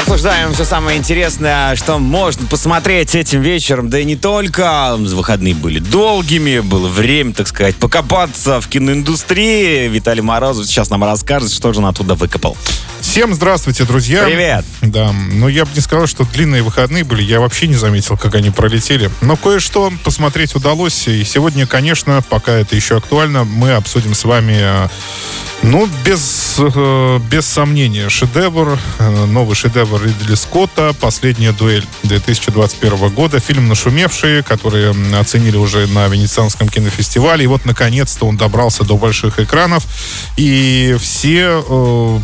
Обсуждаем все самое интересное, что можно посмотреть этим вечером. Да и не только. Выходные были долгими, было время, так сказать, покопаться в киноиндустрии. Виталий Морозов сейчас нам расскажет, что же он оттуда выкопал. Всем здравствуйте, друзья. Привет. Да, но я бы не сказал, что длинные выходные были. Я вообще не заметил, как они пролетели. Но кое-что посмотреть удалось. И сегодня, конечно, пока это еще актуально, мы обсудим с вами, э, ну, без, э, без сомнения, шедевр, э, новый шедевр Ридли Скотта «Последняя дуэль» 2021 года. Фильм нашумевший, который оценили уже на Венецианском кинофестивале. И вот, наконец-то, он добрался до больших экранов. И все э,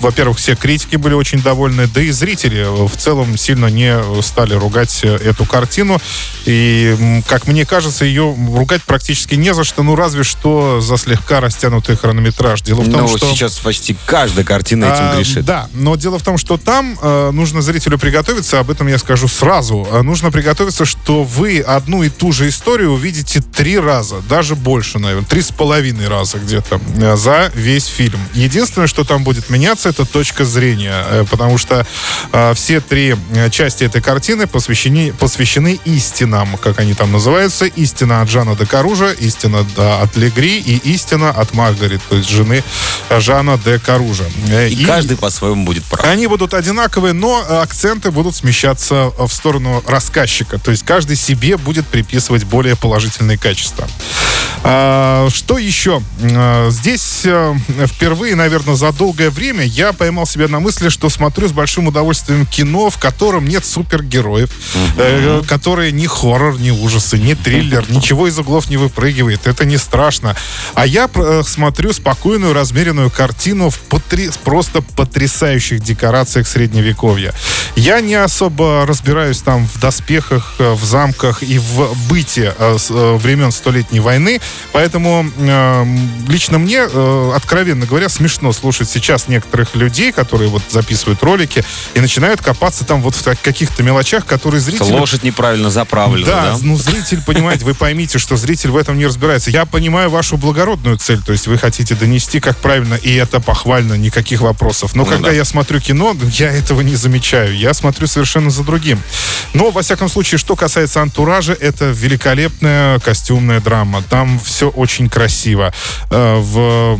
во-первых, все критики были очень довольны, да и зрители в целом сильно не стали ругать эту картину. И, как мне кажется, ее ругать практически не за что, ну разве что за слегка растянутый хронометраж. Дело в том, Ну, что... сейчас почти каждая картина этим А, грешит. Да, но дело в том, что там э, нужно зрителю приготовиться, об этом я скажу сразу. А нужно приготовиться, что вы одну и ту же историю увидите три раза, даже больше, наверное, три с половиной раза где-то э, за весь фильм. Единственное, что там будет меняться, это точка зрения, э, потому что э, все три э, части этой картины посвящены, посвящены истинам, как они там называются. Истина от Жана де Каружа, истина от Легри и истина от Маргарет, то есть жены э, Жана де Каружа. Э, И, каждый по-своему будет прав. они будут одинаковые, но акценты будут смещаться в сторону рассказчика. То есть каждый себе будет приписывать более положительные качества. А, Что еще? А, Здесь впервые, наверное, за долгое время я поймал себя на мысли, что смотрю с большим удовольствием кино, в котором нет супергероев, э, которые ни хоррор, ни ужасы, ни триллер, ничего из углов не выпрыгивает. Это не страшно. А я э, смотрю спокойную, размеренную картину в потри- просто потрясающих декорациях средневековья. Я не особо разбираюсь там в доспехах, э, в замках и в быте э, э, времен Столетней войны, поэтому э, лично мне, э, откровенно говоря, смешно слушать сейчас некоторых людей, которые вот записывают ролики и начинают копаться там вот в каких-то мелочах, которые зрители... Лошадь неправильно заправлена, Да, да? ну зритель, понимаете, вы поймите, что зритель в этом не разбирается. Я понимаю вашу благородную цель, то есть вы хотите донести как правильно, и это похвально, никаких вопросов. Но Ну когда да. я смотрю кино, я этого не замечаю. Я смотрю совершенно за другим. Но, во всяком случае, что касается антуража, это великолепная костюмная драма. Там все очень красиво. Э, В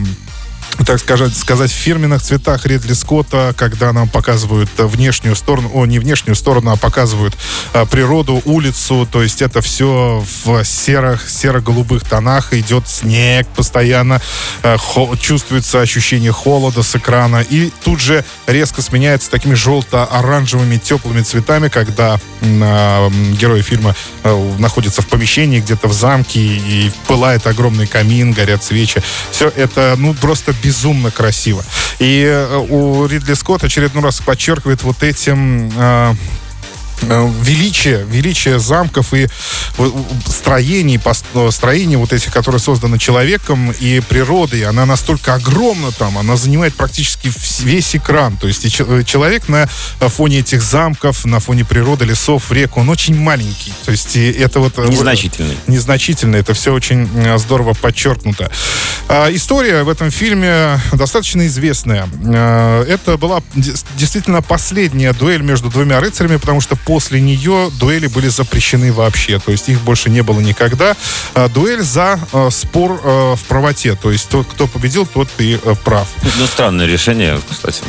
так сказать, сказать, в фирменных цветах Ридли Скотта, когда нам показывают э, внешнюю сторону, о, не внешнюю сторону, а показывают э, природу, улицу, то есть это все в серых, серо-голубых тонах, идет снег постоянно, э, хо- чувствуется ощущение холода с экрана, и тут же резко сменяется такими желто-оранжевыми теплыми цветами, когда а, герои фильма э, находятся в помещении, где-то в замке, и пылает огромный камин, горят свечи. Все это, ну, просто безумно красиво. И э, у Ридли Скотт очередной раз подчеркивает вот этим э, величие, величие замков и в- строений, э, строений вот этих, которые созданы человеком и природой, она настолько огромна там, она занимает практически весь экран. То есть э, человек на фоне этих замков, на фоне природы, лесов, рек, он очень маленький. То есть это вот... э, Незначительный. незначительно. Это все очень э, здорово подчеркнуто. А, История в этом фильме достаточно известная. Э, Это была действительно последняя дуэль между двумя рыцарями, потому что после нее дуэли были запрещены вообще. То есть их больше не было никогда. А, Дуэль за э, спор э, в правоте. То есть тот, кто победил, тот и э, прав. Ну, странное решение, кстати.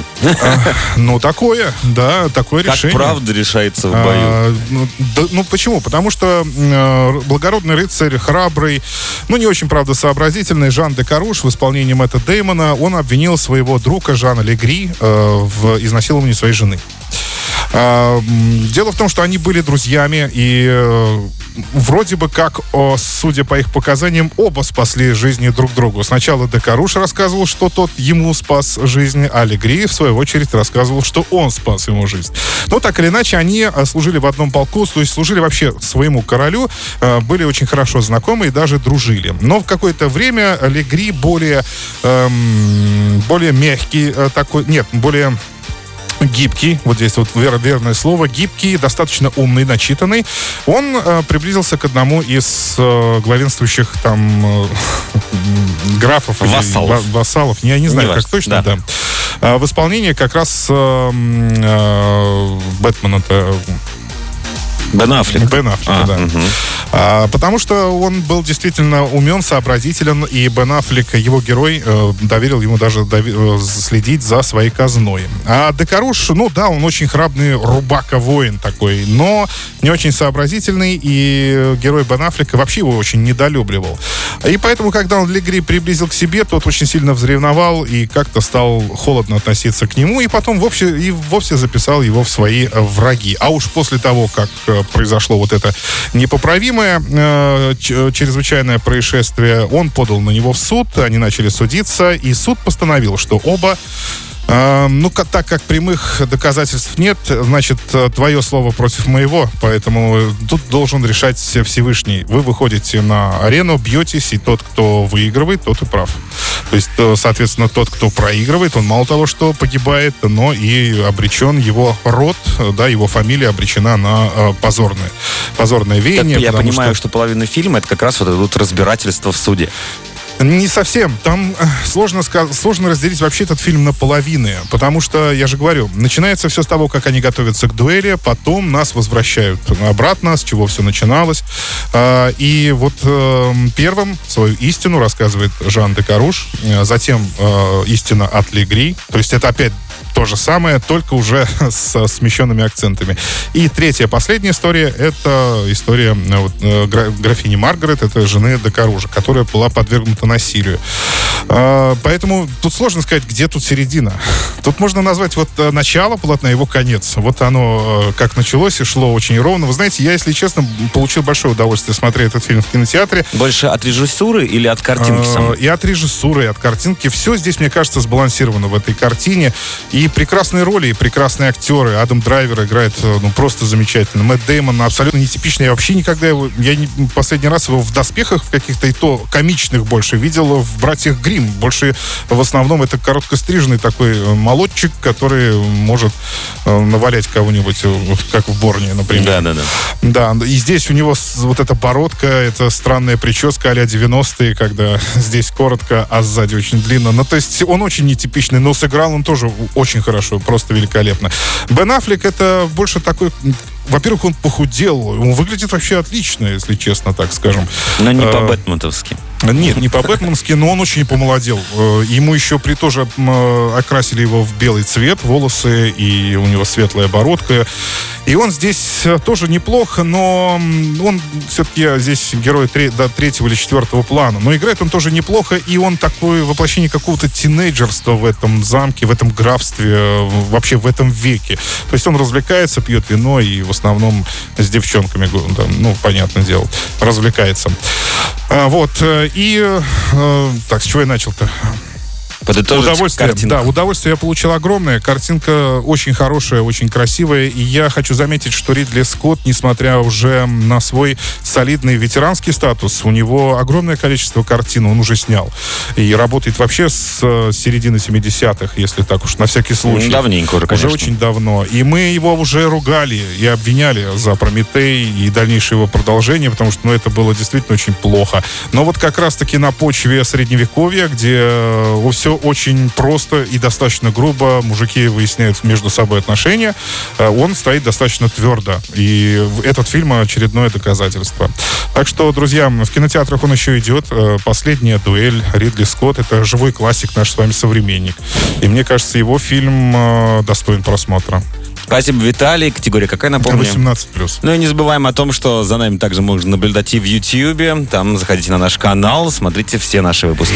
Ну, такое, да, такое Как решение. правда решается в бою. А, ну, да, ну, почему? Потому что э, благородный рыцарь, храбрый, ну, не очень, правда, сообразительный Жан де Каруш в исполнении Мэтта Деймона, он обвинил своего друга Жана Легри э, в изнасиловании своей жены. А, Дело в том, что они были друзьями, и э, вроде бы как, судя по их показаниям, оба спасли жизни друг другу. Сначала Декаруш рассказывал, что тот ему спас жизнь, а Легри, в свою очередь, рассказывал, что он спас ему жизнь. Но так или иначе, они э, служили в одном полку, то есть служили вообще своему королю, э, были очень хорошо знакомы и даже дружили. Но в какое-то время Легри более, эм, более мягкий такой, нет, более гибкий, вот здесь вот вер- верное слово, гибкий, достаточно умный, начитанный, он э, приблизился к одному из э, главенствующих там э, графов. или Вассалов. ва- вассалов. Я не знаю, Не как важно, точно, да. да. А, в исполнении как раз э, э, Бэтмена-то Бен Аффлек. Бен Аффлека, А, да. мгм. А, потому что он был действительно умен, сообразителен, и Бен Аффлек, его герой, э, доверил ему даже дови- э, следить за своей казной. А Декаруш, ну да, он очень храбный рубака-воин такой, но не очень сообразительный, и герой Бен Аффлека вообще его очень недолюбливал. И поэтому, когда он Легри приблизил к себе, тот очень сильно взревновал и как-то стал холодно относиться к нему, и потом вовсе, и вовсе записал его в свои э, враги. А уж после того, как э, произошло вот это непоправимое э, чрезвычайное происшествие, он подал на него в суд, они начали судиться, и суд постановил, что оба ну, ка- так как прямых доказательств нет, значит, э, твое слово против моего, поэтому э, тут должен решать Всевышний. Вы выходите на арену, бьетесь, и тот, кто выигрывает, тот и прав. То есть, э, соответственно, тот, кто проигрывает, он мало того, что погибает, но и обречен его род, да, его фамилия обречена на позорное, позорное Так веяние. я потому понимаю, что... половина фильма это как раз вот это вот разбирательство в суде. Не совсем. Там э, сложно, сложно разделить вообще этот фильм на половины. Потому что, я же говорю, начинается все с того, как они готовятся к дуэли, потом нас возвращают обратно, с чего все начиналось. А, И вот э, первым свою истину рассказывает Жан де Каруш, э, затем э, истина от Легри. То есть это опять то же самое, только уже с смещенными акцентами. И третья, последняя история, это история вот, гра- графини Маргарет, это жены Декаружа, которая была подвергнута насилию. А, Поэтому тут сложно сказать, где тут середина. Тут можно назвать вот э, начало полотна, его конец. Вот оно э, как началось и шло очень ровно. Вы знаете, я, если честно, получил большое удовольствие смотреть этот фильм в кинотеатре. Больше от режиссуры или от картинки Э, самой? И от режиссуры, и от картинки. Все здесь, мне кажется, сбалансировано в этой картине. И прекрасные роли, и прекрасные актеры. Адам Драйвер играет ну, просто замечательно. Мэтт Деймон абсолютно нетипичный. Я вообще никогда его... Я не- последний раз его в доспехах в каких-то и то комичных больше видел в «Братьях Грим. Больше в основном это короткостриженный такой э, молодчик, который может э, навалять кого-нибудь, э, как в Борне, например. Да, да, да. Да, и здесь у него вот эта бородка, это странная прическа а-ля 90-е, когда здесь коротко, а сзади очень длинно. Ну, то есть он очень нетипичный, но сыграл он тоже очень хорошо, просто великолепно. Бен Аффлек это больше такой... Во-первых, он похудел, он выглядит вообще отлично, если честно, так скажем. Но не Э, по-бэтментовски. нет, не по-бэтменски, но он очень помолодел. Э, Ему еще при тоже э, окрасили его в белый цвет, волосы, и у него светлая бородка. И он здесь э, тоже неплохо, но он все-таки здесь герой тре- до третьего или четвертого плана. Но играет он тоже неплохо, и он такое воплощение какого-то тинейджерства в этом замке, в этом графстве, э, вообще в этом веке. То есть он развлекается, пьет вино и в основном с девчонками, ну, понятное дело, развлекается. А, вот, э, и... э, так, с чего я начал-то? Подытожить Удовольствие, картинку. да, удовольствие я получил огромное. Картинка очень хорошая, очень красивая. И я хочу заметить, что Ридли Скотт, несмотря уже на свой солидный ветеранский статус, у него огромное количество картин он уже снял. И работает вообще с э, середины 70-х, если так уж, на всякий случай. Ну, давненько уже, конечно. Уже очень давно. И мы его уже ругали и обвиняли за Прометей и дальнейшее его продолжение, потому что ну, это было действительно очень плохо. Но вот как раз-таки на почве Средневековья, где все очень просто и достаточно грубо, мужики выясняют между собой отношения, э, он стоит достаточно твердо. И этот фильм очередное доказательство. Так что, друзья, в кинотеатрах он еще идет. Э, Последняя дуэль Ридли Скотт. Это живой классик, наш с вами современник. И мне кажется, его фильм э, достоин просмотра. Спасибо, Виталий. Категория какая, напомню? 18 плюс. Ну и не забываем о том, что за нами также можно наблюдать и в YouTube. Там заходите на наш канал, смотрите все наши выпуски.